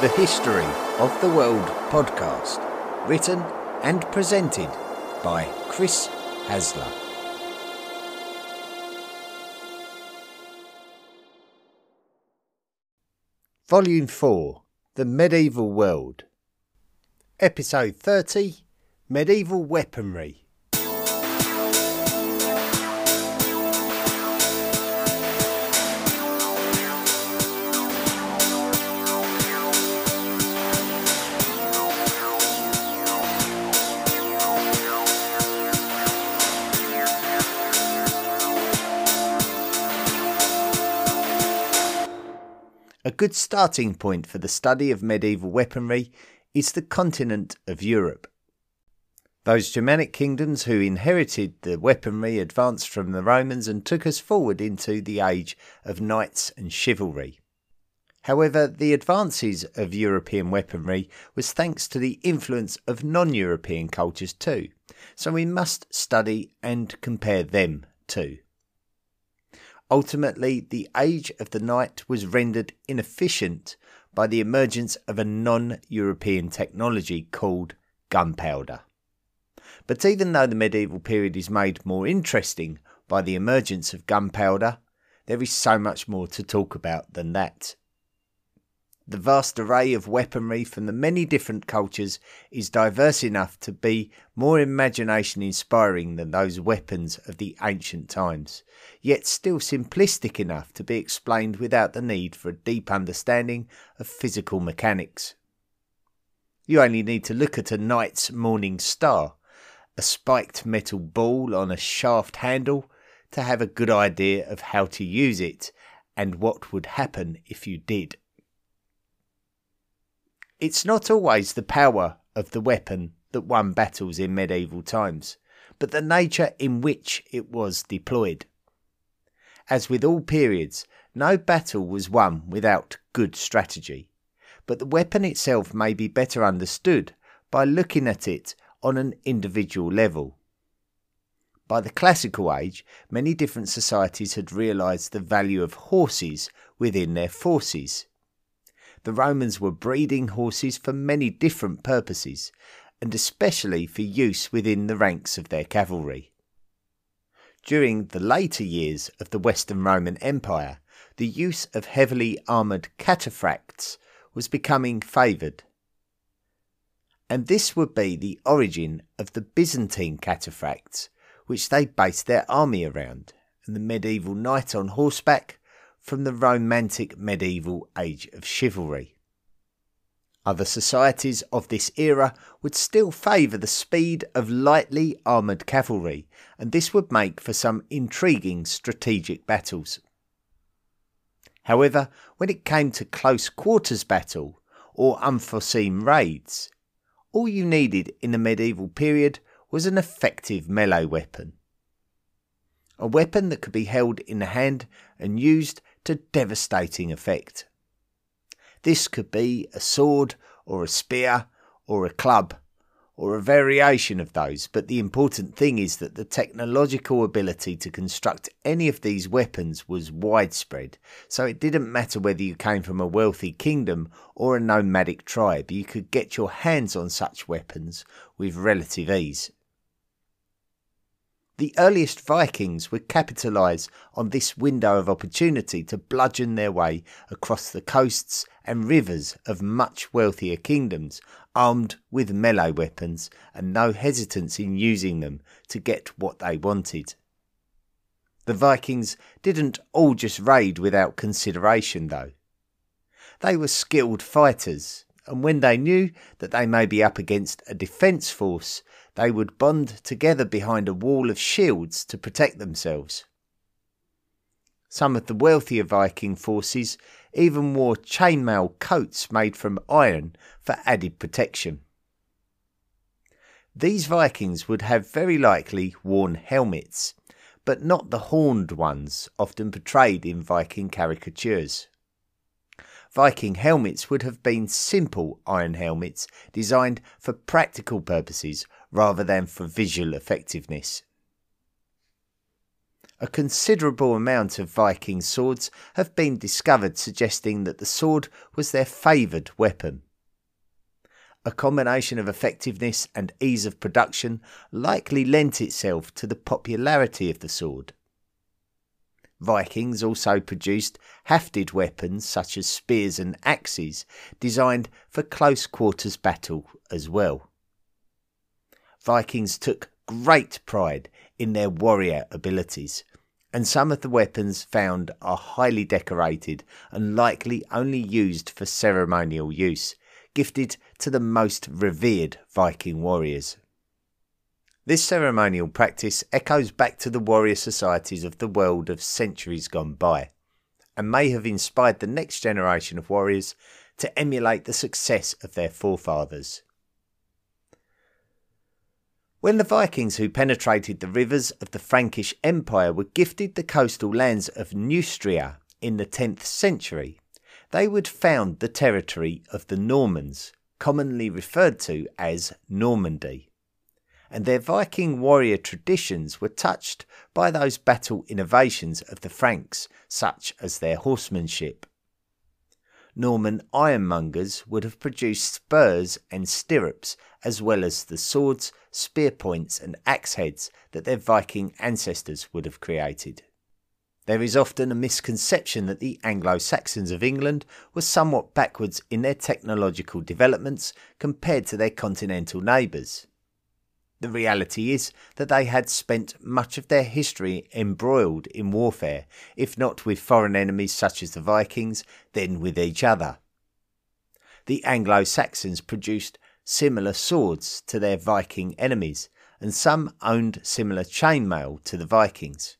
The History of the World podcast, written and presented by Chris Hasler. Volume 4 The Medieval World, Episode 30 Medieval Weaponry. A good starting point for the study of medieval weaponry is the continent of Europe. Those Germanic kingdoms who inherited the weaponry advanced from the Romans and took us forward into the age of knights and chivalry. However, the advances of European weaponry was thanks to the influence of non European cultures too, so we must study and compare them too. Ultimately, the age of the knight was rendered inefficient by the emergence of a non European technology called gunpowder. But even though the medieval period is made more interesting by the emergence of gunpowder, there is so much more to talk about than that. The vast array of weaponry from the many different cultures is diverse enough to be more imagination inspiring than those weapons of the ancient times, yet still simplistic enough to be explained without the need for a deep understanding of physical mechanics. You only need to look at a knight's morning star, a spiked metal ball on a shaft handle, to have a good idea of how to use it and what would happen if you did. It's not always the power of the weapon that won battles in medieval times, but the nature in which it was deployed. As with all periods, no battle was won without good strategy, but the weapon itself may be better understood by looking at it on an individual level. By the classical age, many different societies had realised the value of horses within their forces the Romans were breeding horses for many different purposes, and especially for use within the ranks of their cavalry. During the later years of the Western Roman Empire, the use of heavily armoured cataphracts was becoming favoured. And this would be the origin of the Byzantine cataphracts, which they based their army around, and the medieval knight on horseback from the romantic medieval age of chivalry. Other societies of this era would still favour the speed of lightly armoured cavalry, and this would make for some intriguing strategic battles. However, when it came to close quarters battle or unforeseen raids, all you needed in the medieval period was an effective melee weapon. A weapon that could be held in the hand and used to devastating effect. This could be a sword, or a spear, or a club, or a variation of those, but the important thing is that the technological ability to construct any of these weapons was widespread, so it didn't matter whether you came from a wealthy kingdom or a nomadic tribe, you could get your hands on such weapons with relative ease. The earliest Vikings would capitalise on this window of opportunity to bludgeon their way across the coasts and rivers of much wealthier kingdoms, armed with melee weapons and no hesitance in using them to get what they wanted. The Vikings didn't all just raid without consideration, though. They were skilled fighters, and when they knew that they may be up against a defence force, they would bond together behind a wall of shields to protect themselves. Some of the wealthier Viking forces even wore chainmail coats made from iron for added protection. These Vikings would have very likely worn helmets, but not the horned ones often portrayed in Viking caricatures. Viking helmets would have been simple iron helmets designed for practical purposes rather than for visual effectiveness. a considerable amount of Viking swords have been discovered suggesting that the sword was their favoured weapon. A combination of effectiveness and ease of production likely lent itself to the popularity of the sword. Vikings also produced hafted weapons such as spears and axes, designed for close quarters battle as well. Vikings took great pride in their warrior abilities, and some of the weapons found are highly decorated and likely only used for ceremonial use, gifted to the most revered Viking warriors. This ceremonial practice echoes back to the warrior societies of the world of centuries gone by, and may have inspired the next generation of warriors to emulate the success of their forefathers. When the Vikings who penetrated the rivers of the Frankish Empire were gifted the coastal lands of Neustria in the 10th century, they would found the territory of the Normans, commonly referred to as Normandy. And their Viking warrior traditions were touched by those battle innovations of the Franks, such as their horsemanship. Norman ironmongers would have produced spurs and stirrups, as well as the swords, spear points, and axe heads that their Viking ancestors would have created. There is often a misconception that the Anglo Saxons of England were somewhat backwards in their technological developments compared to their continental neighbours. The reality is that they had spent much of their history embroiled in warfare, if not with foreign enemies such as the Vikings, then with each other. The Anglo Saxons produced similar swords to their Viking enemies, and some owned similar chainmail to the Vikings.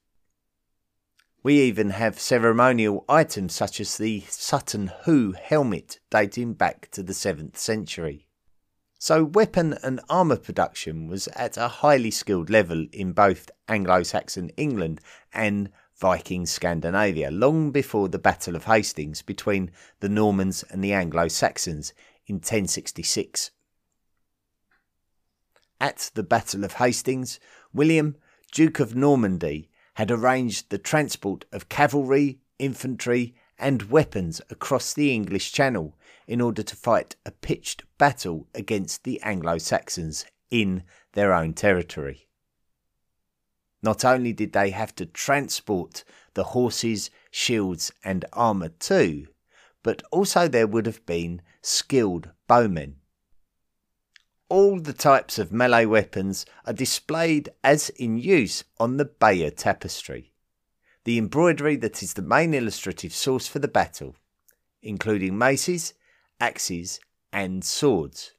We even have ceremonial items such as the Sutton Hoo helmet dating back to the 7th century. So, weapon and armour production was at a highly skilled level in both Anglo Saxon England and Viking Scandinavia long before the Battle of Hastings between the Normans and the Anglo Saxons in 1066. At the Battle of Hastings, William, Duke of Normandy, had arranged the transport of cavalry, infantry, and weapons across the English Channel in order to fight a pitched battle against the Anglo Saxons in their own territory. Not only did they have to transport the horses, shields, and armour too, but also there would have been skilled bowmen. All the types of melee weapons are displayed as in use on the Bayeux tapestry the embroidery that is the main illustrative source for the battle, including maces, axes, and swords.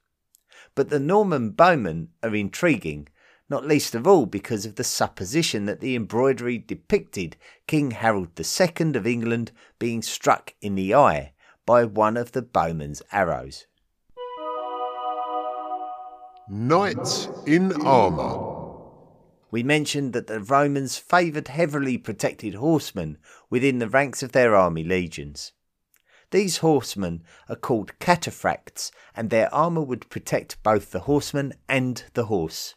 But the Norman bowmen are intriguing, not least of all because of the supposition that the embroidery depicted King Harold II of England being struck in the eye by one of the bowman's arrows. Knights in armour we mentioned that the Romans favoured heavily protected horsemen within the ranks of their army legions. These horsemen are called cataphracts, and their armour would protect both the horseman and the horse.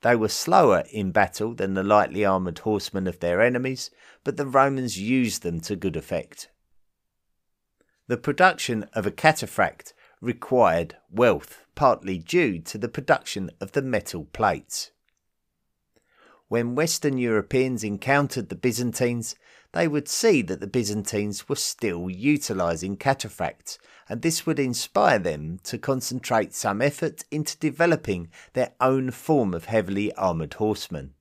They were slower in battle than the lightly armoured horsemen of their enemies, but the Romans used them to good effect. The production of a cataphract required wealth, partly due to the production of the metal plates. When Western Europeans encountered the Byzantines, they would see that the Byzantines were still utilising cataphracts, and this would inspire them to concentrate some effort into developing their own form of heavily armoured horsemen.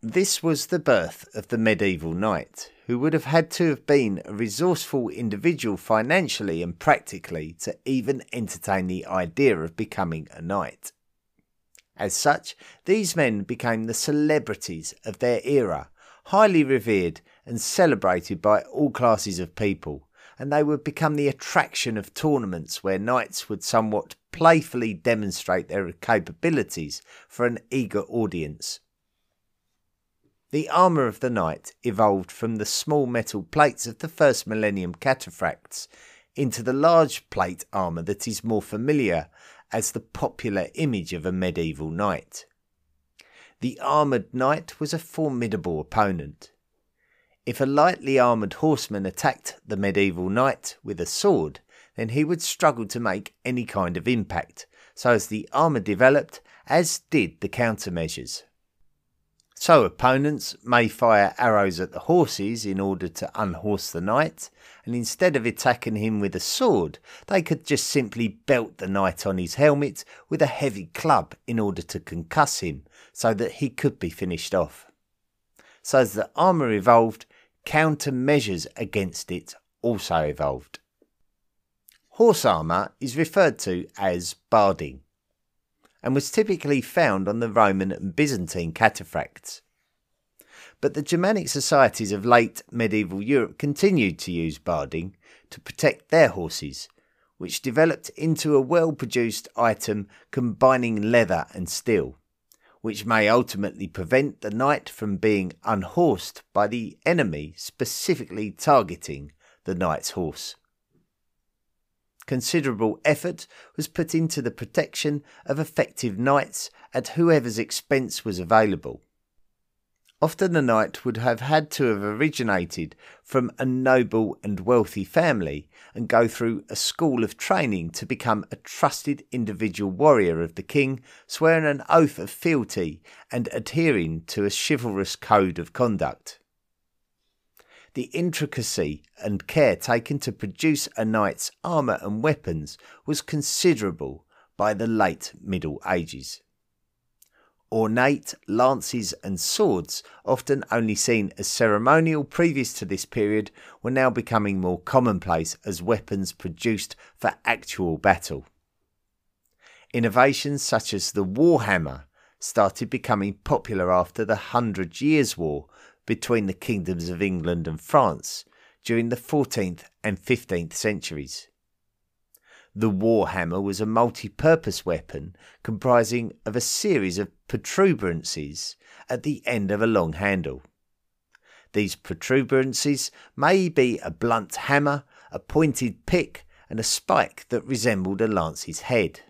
This was the birth of the medieval knight, who would have had to have been a resourceful individual financially and practically to even entertain the idea of becoming a knight. As such, these men became the celebrities of their era, highly revered and celebrated by all classes of people, and they would become the attraction of tournaments where knights would somewhat playfully demonstrate their capabilities for an eager audience. The armour of the knight evolved from the small metal plates of the first millennium cataphracts into the large plate armour that is more familiar as the popular image of a medieval knight. the armoured knight was a formidable opponent. If a lightly armoured horseman attacked the medieval knight with a sword, then he would struggle to make any kind of impact, so as the armour developed, as did the countermeasures. So opponents may fire arrows at the horses in order to unhorse the knight, and instead of attacking him with a sword, they could just simply belt the knight on his helmet with a heavy club in order to concuss him, so that he could be finished off. So as the armour evolved, countermeasures against it also evolved. Horse armour is referred to as barding and was typically found on the Roman and Byzantine cataphracts. But the Germanic societies of late medieval Europe continued to use barding to protect their horses, which developed into a well produced item combining leather and steel, which may ultimately prevent the knight from being unhorsed by the enemy specifically targeting the knight's horse considerable effort was put into the protection of effective knights at whoever's expense was available. Often the knight would have had to have originated from a noble and wealthy family and go through a school of training to become a trusted individual warrior of the king, swearing an oath of fealty and adhering to a chivalrous code of conduct the intricacy and care taken to produce a knight's armour and weapons was considerable by the late Middle Ages. Ornate lances and swords, often only seen as ceremonial previous to this period, were now becoming more commonplace as weapons produced for actual battle. Innovations such as the warhammer started becoming popular after the Hundred Years' War between the kingdoms of England and France during the 14th and 15th centuries. The warhammer was a multi purpose weapon comprising of a series of protuberances at the end of a long handle. These protuberances may be a blunt hammer, a pointed pick, and a spike that resembled a lance's head.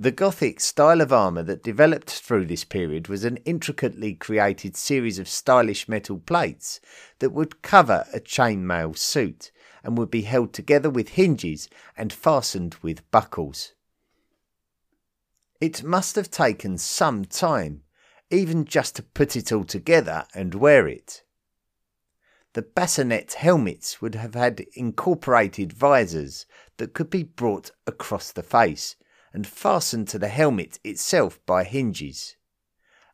The Gothic style of armour that developed through this period was an intricately created series of stylish metal plates that would cover a chainmail suit and would be held together with hinges and fastened with buckles. It must have taken some time, even just to put it all together and wear it. The bassinet helmets would have had incorporated visors that could be brought across the face and fastened to the helmet itself by hinges,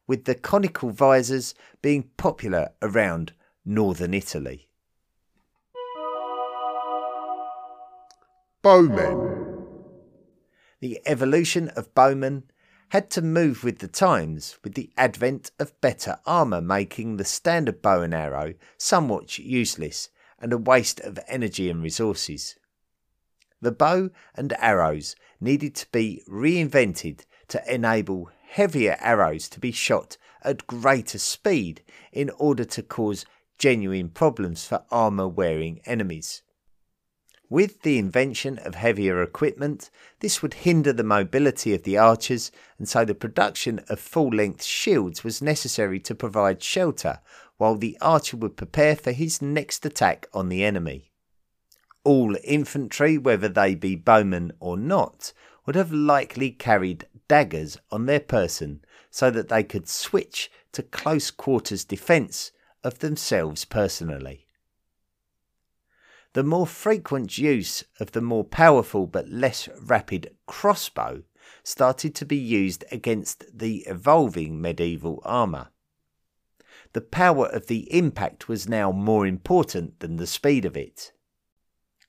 with the conical visors being popular around northern Italy. Bowmen. The evolution of bowmen had to move with the times, with the advent of better armour making the standard bow and arrow somewhat useless and a waste of energy and resources. The bow and arrows needed to be reinvented to enable heavier arrows to be shot at greater speed in order to cause genuine problems for armour wearing enemies. With the invention of heavier equipment, this would hinder the mobility of the archers, and so the production of full length shields was necessary to provide shelter while the archer would prepare for his next attack on the enemy. All infantry, whether they be bowmen or not, would have likely carried daggers on their person so that they could switch to close quarters defence of themselves personally. The more frequent use of the more powerful but less rapid crossbow started to be used against the evolving medieval armour. The power of the impact was now more important than the speed of it.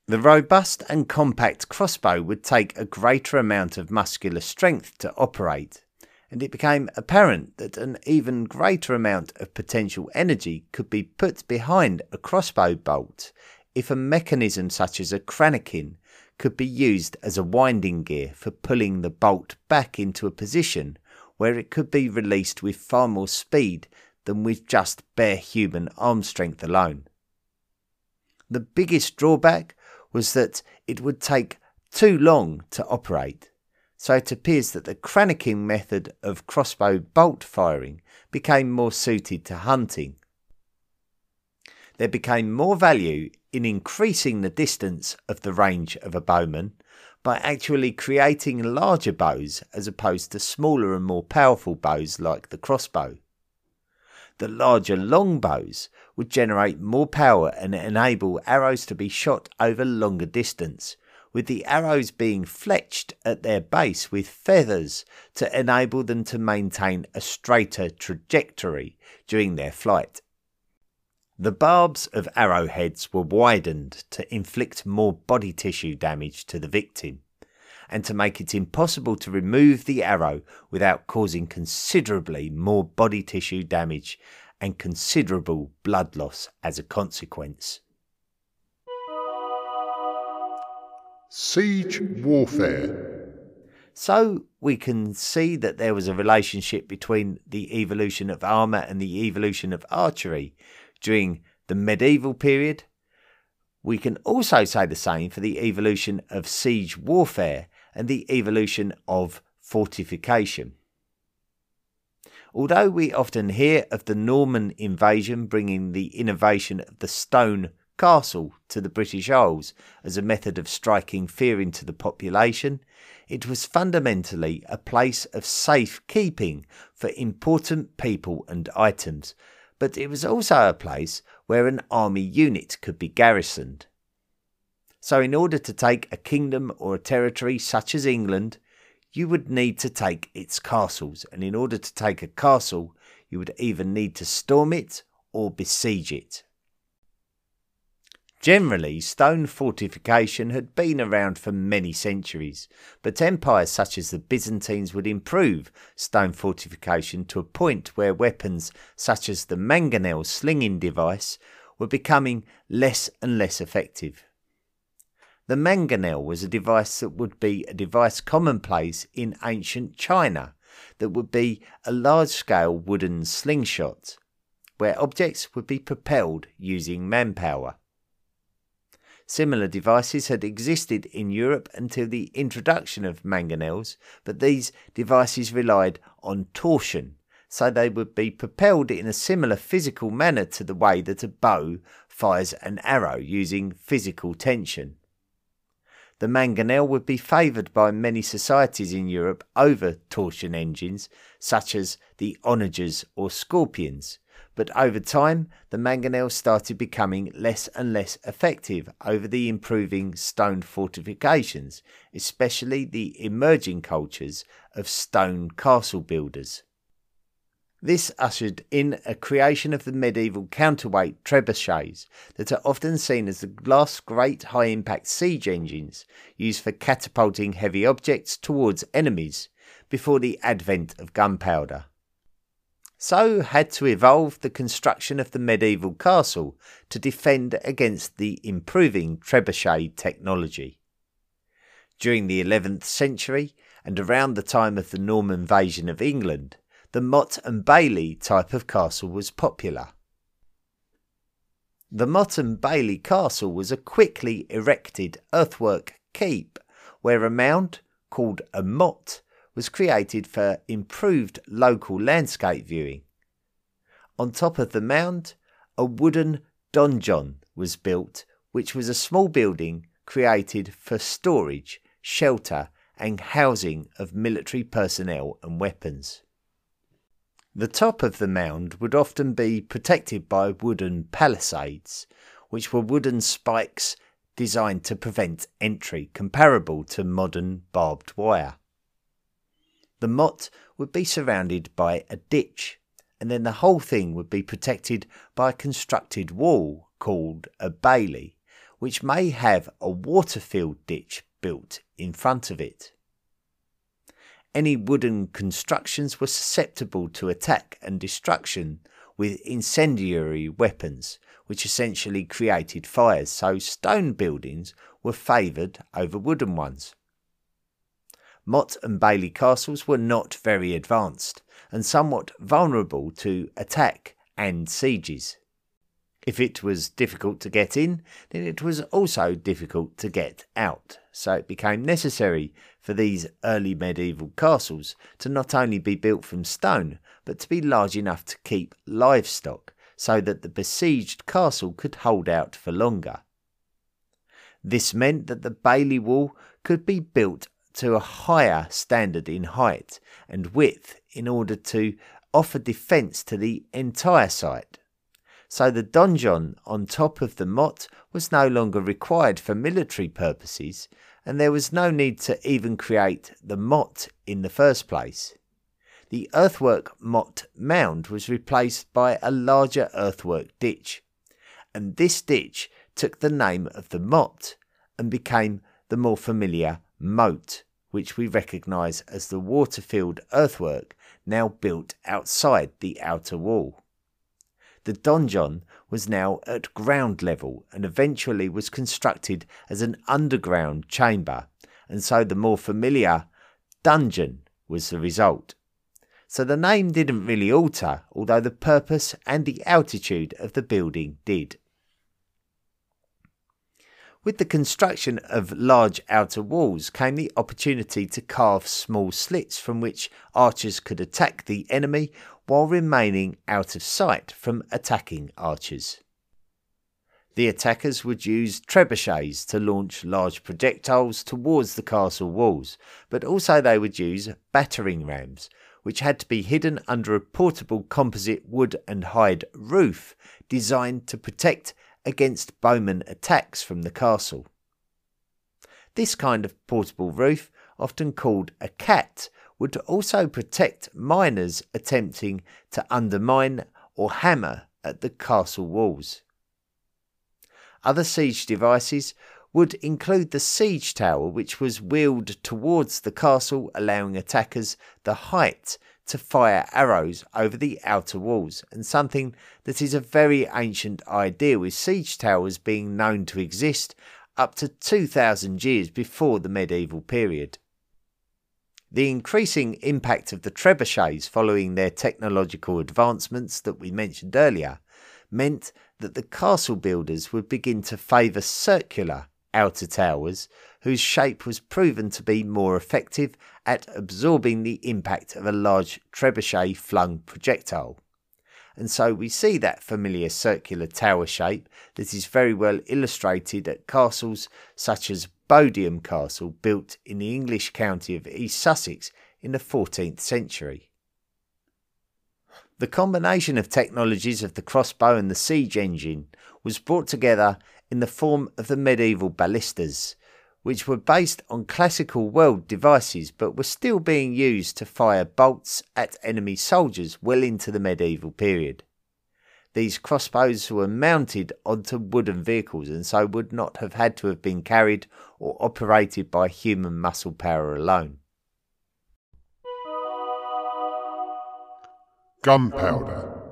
The robust and compact crossbow would take a greater amount of muscular strength to operate, and it became apparent that an even greater amount of potential energy could be put behind a crossbow bolt if a mechanism such as a cranequin could be used as a winding gear for pulling the bolt back into a position where it could be released with far more speed than with just bare human arm strength alone. The biggest drawback was that it would take too long to operate, so it appears that the cranequin method of crossbow bolt firing became more suited to hunting. There became more value in increasing the distance of the range of a bowman by actually creating larger bows as opposed to smaller and more powerful bows like the crossbow. The larger long bows would generate more power and enable arrows to be shot over longer distance, with the arrows being fletched at their base with feathers to enable them to maintain a straighter trajectory during their flight. The barbs of arrowheads were widened to inflict more body tissue damage to the victim and to make it impossible to remove the arrow without causing considerably more body tissue damage and considerable blood loss as a consequence. Siege warfare. So we can see that there was a relationship between the evolution of armour and the evolution of archery during the medieval period. We can also say the same for the evolution of siege warfare and the evolution of fortification. Although we often hear of the Norman invasion bringing the innovation of the stone castle to the British Isles as a method of striking fear into the population, it was fundamentally a place of safe keeping for important people and items, but it was also a place where an army unit could be garrisoned. So, in order to take a kingdom or a territory such as England, you would need to take its castles, and in order to take a castle, you would either need to storm it or besiege it. Generally, stone fortification had been around for many centuries, but empires such as the Byzantines would improve stone fortification to a point where weapons such as the mangonel slinging device were becoming less and less effective. The mangonel was a device that would be a device commonplace in ancient China, that would be a large scale wooden slingshot, where objects would be propelled using manpower. Similar devices had existed in Europe until the introduction of mangonels, but these devices relied on torsion, so they would be propelled in a similar physical manner to the way that a bow fires an arrow using physical tension. The mangonel would be favoured by many societies in Europe over torsion engines, such as the onagers or scorpions, but over time the mangonel started becoming less and less effective over the improving stone fortifications, especially the emerging cultures of stone castle builders. This ushered in a creation of the medieval counterweight trebuchets that are often seen as the last great high impact siege engines used for catapulting heavy objects towards enemies before the advent of gunpowder so had to evolve the construction of the medieval castle to defend against the improving trebuchet technology. During the 11th century and around the time of the Norman invasion of England, the Motte and Bailey type of castle was popular. The Motte and Bailey Castle was a quickly erected earthwork keep where a mound, called a motte, was created for improved local landscape viewing. On top of the mound, a wooden donjon was built, which was a small building created for storage, shelter, and housing of military personnel and weapons. The top of the mound would often be protected by wooden palisades, which were wooden spikes designed to prevent entry, comparable to modern barbed wire. The motte would be surrounded by a ditch, and then the whole thing would be protected by a constructed wall called a bailey, which may have a water-filled ditch built in front of it. Any wooden constructions were susceptible to attack and destruction with incendiary weapons, which essentially created fires, so stone buildings were favoured over wooden ones. Motte and Bailey castles were not very advanced and somewhat vulnerable to attack and sieges. If it was difficult to get in, then it was also difficult to get out. So it became necessary for these early medieval castles to not only be built from stone, but to be large enough to keep livestock, so that the besieged castle could hold out for longer. This meant that the bailey wall could be built to a higher standard in height and width in order to offer defence to the entire site so the donjon on top of the motte was no longer required for military purposes, and there was no need to even create the motte in the first place. The earthwork motte mound was replaced by a larger earthwork ditch, and this ditch took the name of the motte and became the more familiar moat, which we recognise as the water-filled earthwork now built outside the outer wall. The donjon was now at ground level and eventually was constructed as an underground chamber, and so the more familiar dungeon was the result. So the name didn't really alter, although the purpose and the altitude of the building did. With the construction of large outer walls came the opportunity to carve small slits from which archers could attack the enemy while remaining out of sight from attacking archers. The attackers would use trebuchets to launch large projectiles towards the castle walls, but also they would use battering rams, which had to be hidden under a portable composite wood and hide roof designed to protect against bowman attacks from the castle. This kind of portable roof, often called a cat, would also protect miners attempting to undermine or hammer at the castle walls. Other siege devices would include the siege tower, which was wheeled towards the castle, allowing attackers the height to fire arrows over the outer walls, and something that is a very ancient idea, with siege towers being known to exist up to 2000 years before the medieval period. The increasing impact of the trebuchets following their technological advancements that we mentioned earlier meant that the castle builders would begin to favour circular outer towers whose shape was proven to be more effective at absorbing the impact of a large trebuchet flung projectile. And so we see that familiar circular tower shape that is very well illustrated at castles such as Bodiam Castle, built in the English county of East Sussex in the 14th century. The combination of technologies of the crossbow and the siege engine was brought together in the form of the medieval ballistas, which were based on classical world devices but were still being used to fire bolts at enemy soldiers well into the medieval period. These crossbows were mounted onto wooden vehicles and so would not have had to have been carried or operated by human muscle power alone. Gunpowder.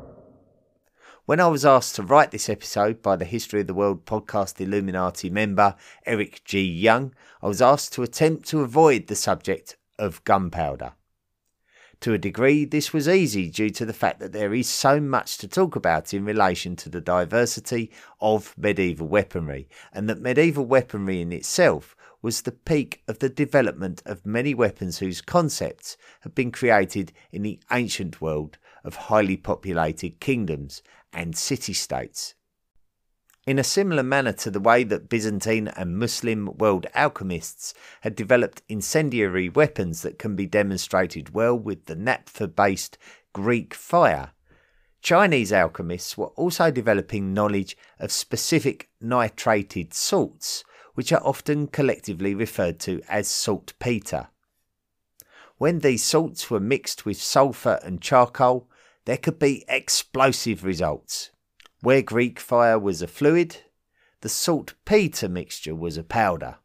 When I was asked to write this episode by the History of the World podcast Illuminati member Eric G. Young, I was asked to attempt to avoid the subject of gunpowder. To a degree, this was easy due to the fact that there is so much to talk about in relation to the diversity of medieval weaponry, and that medieval weaponry in itself was the peak of the development of many weapons whose concepts had been created in the ancient world of highly populated kingdoms and city states. In a similar manner to the way that Byzantine and Muslim world alchemists had developed incendiary weapons that can be demonstrated well with the naphtha based Greek fire, Chinese alchemists were also developing knowledge of specific nitrated salts, which are often collectively referred to as saltpeter. When these salts were mixed with sulphur and charcoal, there could be explosive results. Where Greek fire was a fluid, the saltpeter mixture was a powder.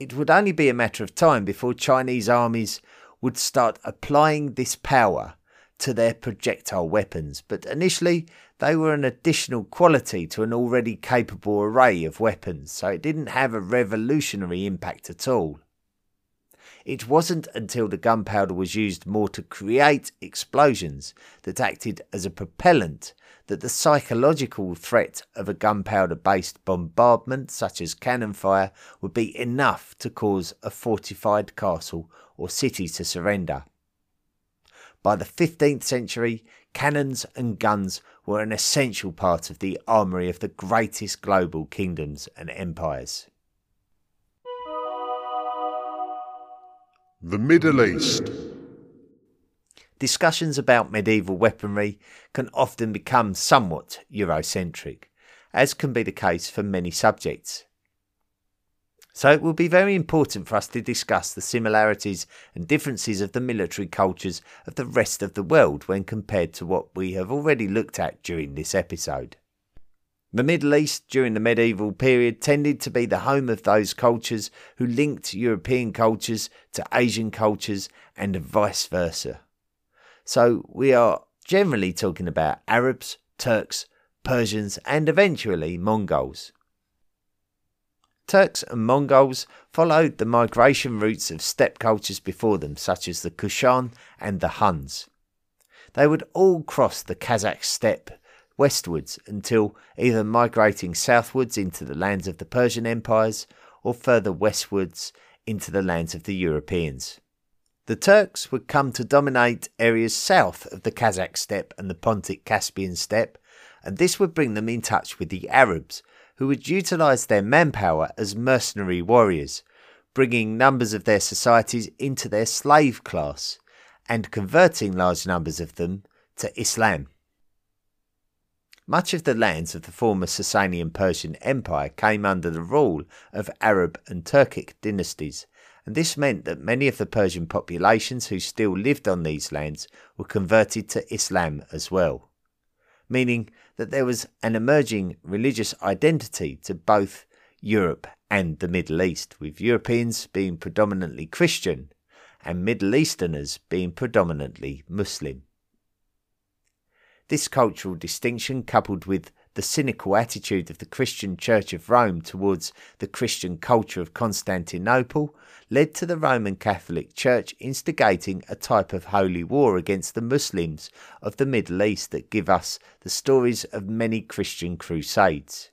It would only be a matter of time before Chinese armies would start applying this power to their projectile weapons, but initially they were an additional quality to an already capable array of weapons, so it didn't have a revolutionary impact at all. It wasn't until the gunpowder was used more to create explosions that acted as a propellant that the psychological threat of a gunpowder based bombardment, such as cannon fire, would be enough to cause a fortified castle or city to surrender. By the 15th century, cannons and guns were an essential part of the armoury of the greatest global kingdoms and empires. The Middle East. Discussions about medieval weaponry can often become somewhat Eurocentric, as can be the case for many subjects. So it will be very important for us to discuss the similarities and differences of the military cultures of the rest of the world when compared to what we have already looked at during this episode. The Middle East during the medieval period tended to be the home of those cultures who linked European cultures to Asian cultures and vice versa. So we are generally talking about Arabs, Turks, Persians, and eventually Mongols. Turks and Mongols followed the migration routes of steppe cultures before them, such as the Kushan and the Huns. They would all cross the Kazakh steppe westwards until either migrating southwards into the lands of the Persian empires or further westwards into the lands of the Europeans. The Turks would come to dominate areas south of the Kazakh steppe and the Pontic Caspian steppe, and this would bring them in touch with the Arabs, who would utilize their manpower as mercenary warriors, bringing numbers of their societies into their slave class and converting large numbers of them to Islam. Much of the lands of the former Sasanian Persian Empire came under the rule of Arab and Turkic dynasties, and this meant that many of the Persian populations who still lived on these lands were converted to Islam as well, meaning that there was an emerging religious identity to both Europe and the Middle East, with Europeans being predominantly Christian and Middle Easterners being predominantly Muslim. This cultural distinction, coupled with the cynical attitude of the Christian Church of Rome towards the Christian culture of Constantinople, led to the Roman Catholic Church instigating a type of holy war against the Muslims of the Middle East that give us the stories of many Christian crusades.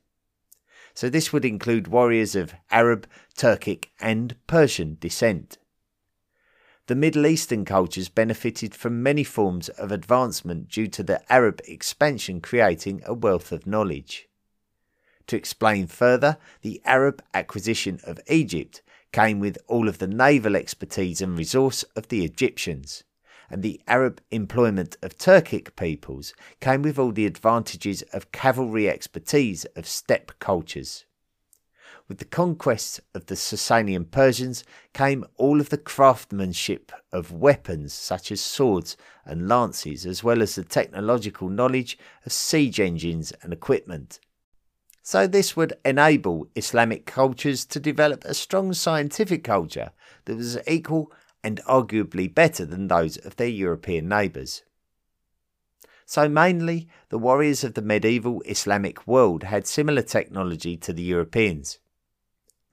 So, this would include warriors of Arab, Turkic, and Persian descent. The Middle Eastern cultures benefited from many forms of advancement due to the Arab expansion creating a wealth of knowledge. To explain further, the Arab acquisition of Egypt came with all of the naval expertise and resource of the Egyptians, and the Arab employment of Turkic peoples came with all the advantages of cavalry expertise of steppe cultures. With the conquest of the Sasanian Persians came all of the craftsmanship of weapons such as swords and lances, as well as the technological knowledge of siege engines and equipment. So, this would enable Islamic cultures to develop a strong scientific culture that was equal and arguably better than those of their European neighbours. So, mainly, the warriors of the medieval Islamic world had similar technology to the Europeans.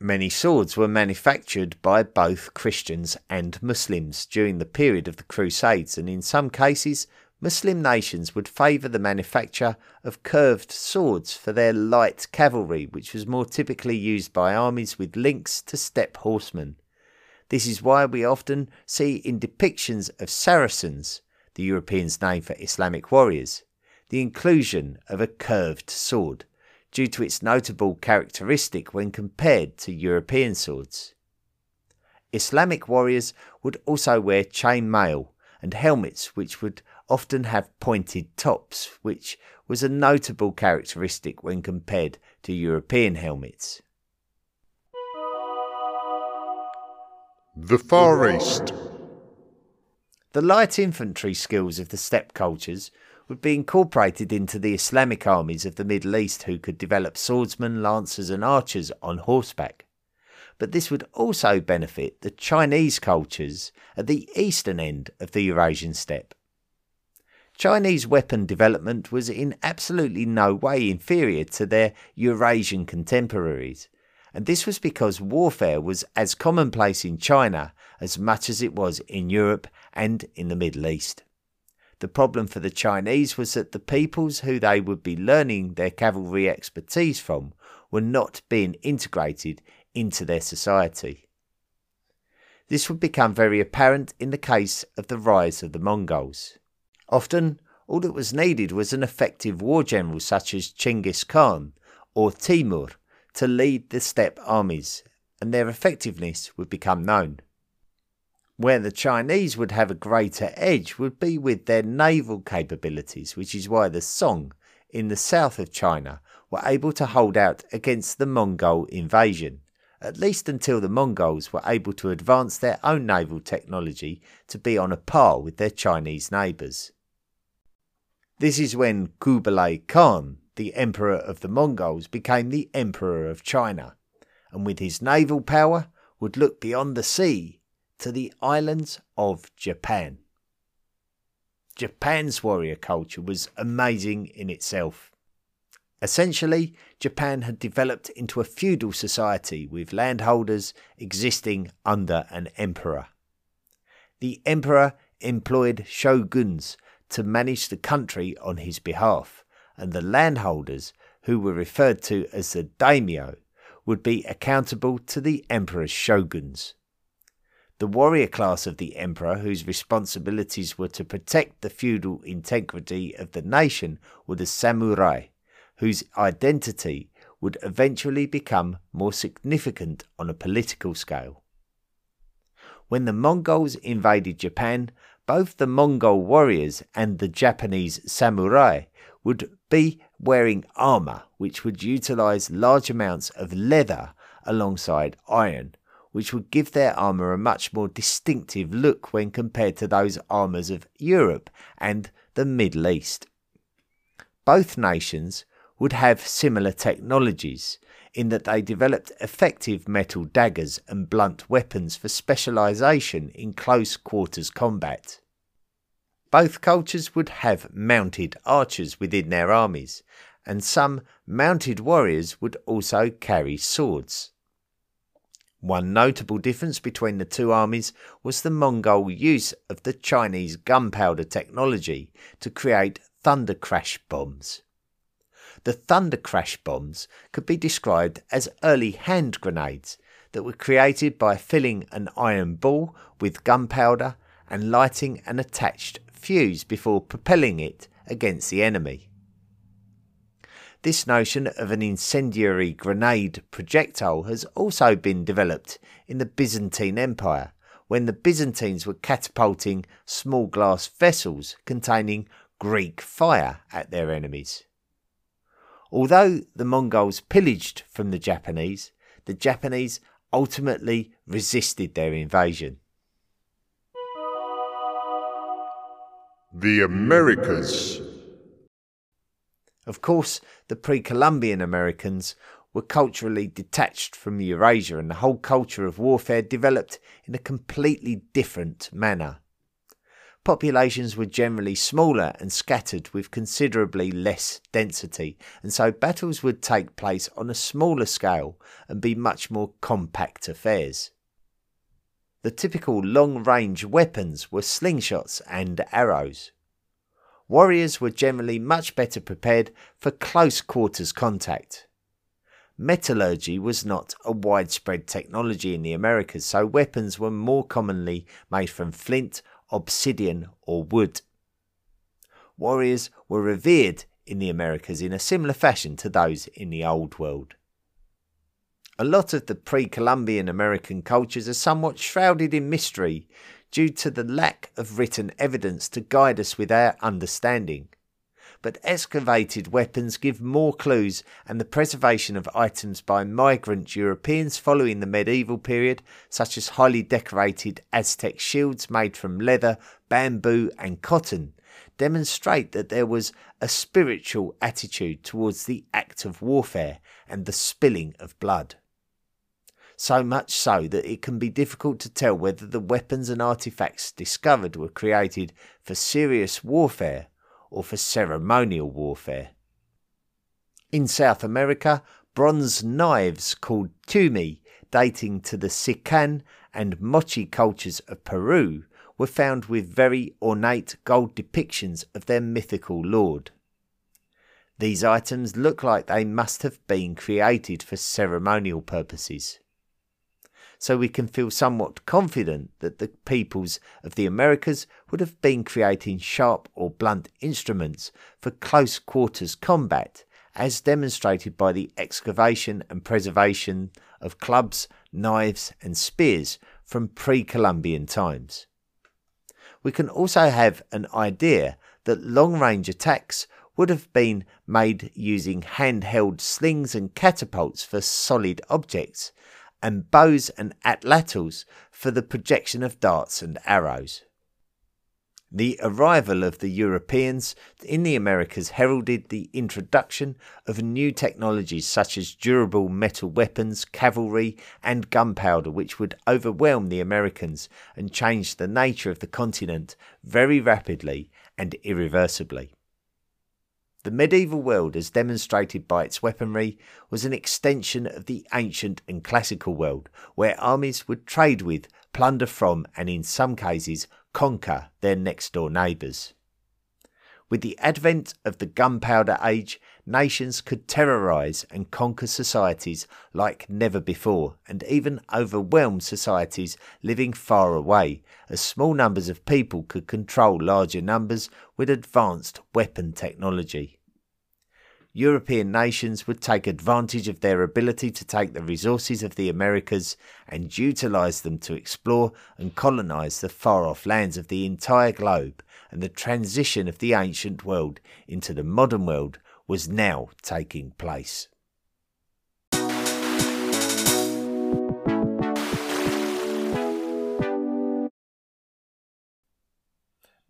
Many swords were manufactured by both Christians and Muslims during the period of the Crusades, and in some cases, Muslim nations would favour the manufacture of curved swords for their light cavalry, which was more typically used by armies with links to steppe horsemen. This is why we often see in depictions of Saracens, the Europeans' name for Islamic warriors, the inclusion of a curved sword due to its notable characteristic when compared to European swords. Islamic warriors would also wear chain mail and helmets which would often have pointed tops, which was a notable characteristic when compared to European helmets. The Far East. The light infantry skills of the steppe cultures would be incorporated into the Islamic armies of the Middle East who could develop swordsmen, lancers, and archers on horseback. But this would also benefit the Chinese cultures at the eastern end of the Eurasian steppe. Chinese weapon development was in absolutely no way inferior to their Eurasian contemporaries, and this was because warfare was as commonplace in China as much as it was in Europe and in the Middle East. The problem for the Chinese was that the peoples who they would be learning their cavalry expertise from were not being integrated into their society. This would become very apparent in the case of the rise of the Mongols. Often, all that was needed was an effective war general such as Chinggis Khan or Timur to lead the steppe armies, and their effectiveness would become known. Where the Chinese would have a greater edge would be with their naval capabilities, which is why the Song in the south of China were able to hold out against the Mongol invasion, at least until the Mongols were able to advance their own naval technology to be on a par with their Chinese neighbours. This is when Kublai Khan the Emperor of the Mongols, became the Emperor of China, and with his naval power would look beyond the sea to the islands of Japan. Japan's warrior culture was amazing in itself. Essentially, Japan had developed into a feudal society with landholders existing under an emperor. The emperor employed shoguns to manage the country on his behalf and the landholders, who were referred to as the daimyo, would be accountable to the emperor's shoguns. The warrior class of the emperor, whose responsibilities were to protect the feudal integrity of the nation, were the samurai, whose identity would eventually become more significant on a political scale. When the Mongols invaded Japan, both the Mongol warriors and the Japanese samurai would be wearing armour which would utilise large amounts of leather alongside iron, which would give their armour a much more distinctive look when compared to those armours of Europe and the Middle East. Both nations would have similar technologies in that they developed effective metal daggers and blunt weapons for specialisation in close quarters combat. Both cultures would have mounted archers within their armies, and some mounted warriors would also carry swords. One notable difference between the two armies was the Mongol use of the Chinese gunpowder technology to create thunder crash bombs. The thunder crash bombs could be described as early hand grenades that were created by filling an iron ball with gunpowder and lighting an attached fuse before propelling it against the enemy. This notion of an incendiary grenade projectile has also been developed in the Byzantine Empire, when the Byzantines were catapulting small glass vessels containing Greek fire at their enemies. Although the Mongols pillaged from the Japanese, the Japanese ultimately resisted their invasion. The Americas. Of course, the pre Columbian Americans were culturally detached from Eurasia, and the whole culture of warfare developed in a completely different manner. Populations were generally smaller and scattered with considerably less density, and so battles would take place on a smaller scale and be much more compact affairs. The typical long range weapons were slingshots and arrows. Warriors were generally much better prepared for close quarters contact. Metallurgy was not a widespread technology in the Americas, so weapons were more commonly made from flint, obsidian, or wood. Warriors were revered in the Americas in a similar fashion to those in the Old World. A lot of the pre Columbian American cultures are somewhat shrouded in mystery due to the lack of written evidence to guide us with our understanding. But excavated weapons give more clues, and the preservation of items by migrant Europeans following the medieval period, such as highly decorated Aztec shields made from leather, bamboo, and cotton, demonstrate that there was a spiritual attitude towards the act of warfare and the spilling of blood so much so that it can be difficult to tell whether the weapons and artifacts discovered were created for serious warfare or for ceremonial warfare. In South America, bronze knives called tumi, dating to the Sican and Moche cultures of Peru, were found with very ornate gold depictions of their mythical lord. These items look like they must have been created for ceremonial purposes. So we can feel somewhat confident that the peoples of the Americas would have been creating sharp or blunt instruments for close quarters combat, as demonstrated by the excavation and preservation of clubs, knives, and spears from pre Columbian times. We can also have an idea that long range attacks would have been made using handheld slings and catapults for solid objects, and bows and atlatls for the projection of darts and arrows. The arrival of the Europeans in the Americas heralded the introduction of new technologies such as durable metal weapons, cavalry, and gunpowder, which would overwhelm the Americans and change the nature of the continent very rapidly and irreversibly. The medieval world, as demonstrated by its weaponry, was an extension of the ancient and classical world, where armies would trade with, plunder from, and in some cases conquer their next door neighbours. With the advent of the gunpowder age, nations could terrorise and conquer societies like never before, and even overwhelm societies living far away, as small numbers of people could control larger numbers with advanced weapon technology. European nations would take advantage of their ability to take the resources of the Americas and utilize them to explore and colonize the far off lands of the entire globe, and the transition of the ancient world into the modern world was now taking place.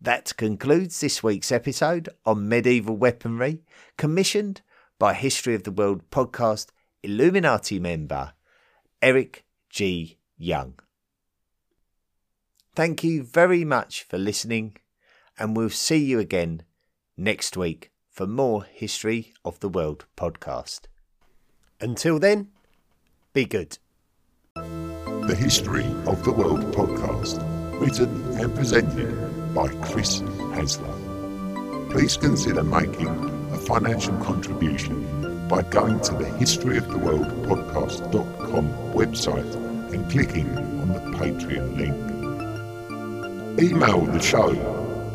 That concludes this week's episode on medieval weaponry, commissioned by History of the World podcast Illuminati member Eric G. Young. Thank you very much for listening, and we'll see you again next week for more History of the World podcast. Until then, be good. The History of the World podcast, written and presented by Chris Hasler. Please consider making a financial contribution by going to the historyoftheworldpodcast.com website and clicking on the Patreon link. Email the show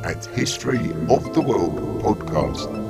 at historyoftheworldpodcast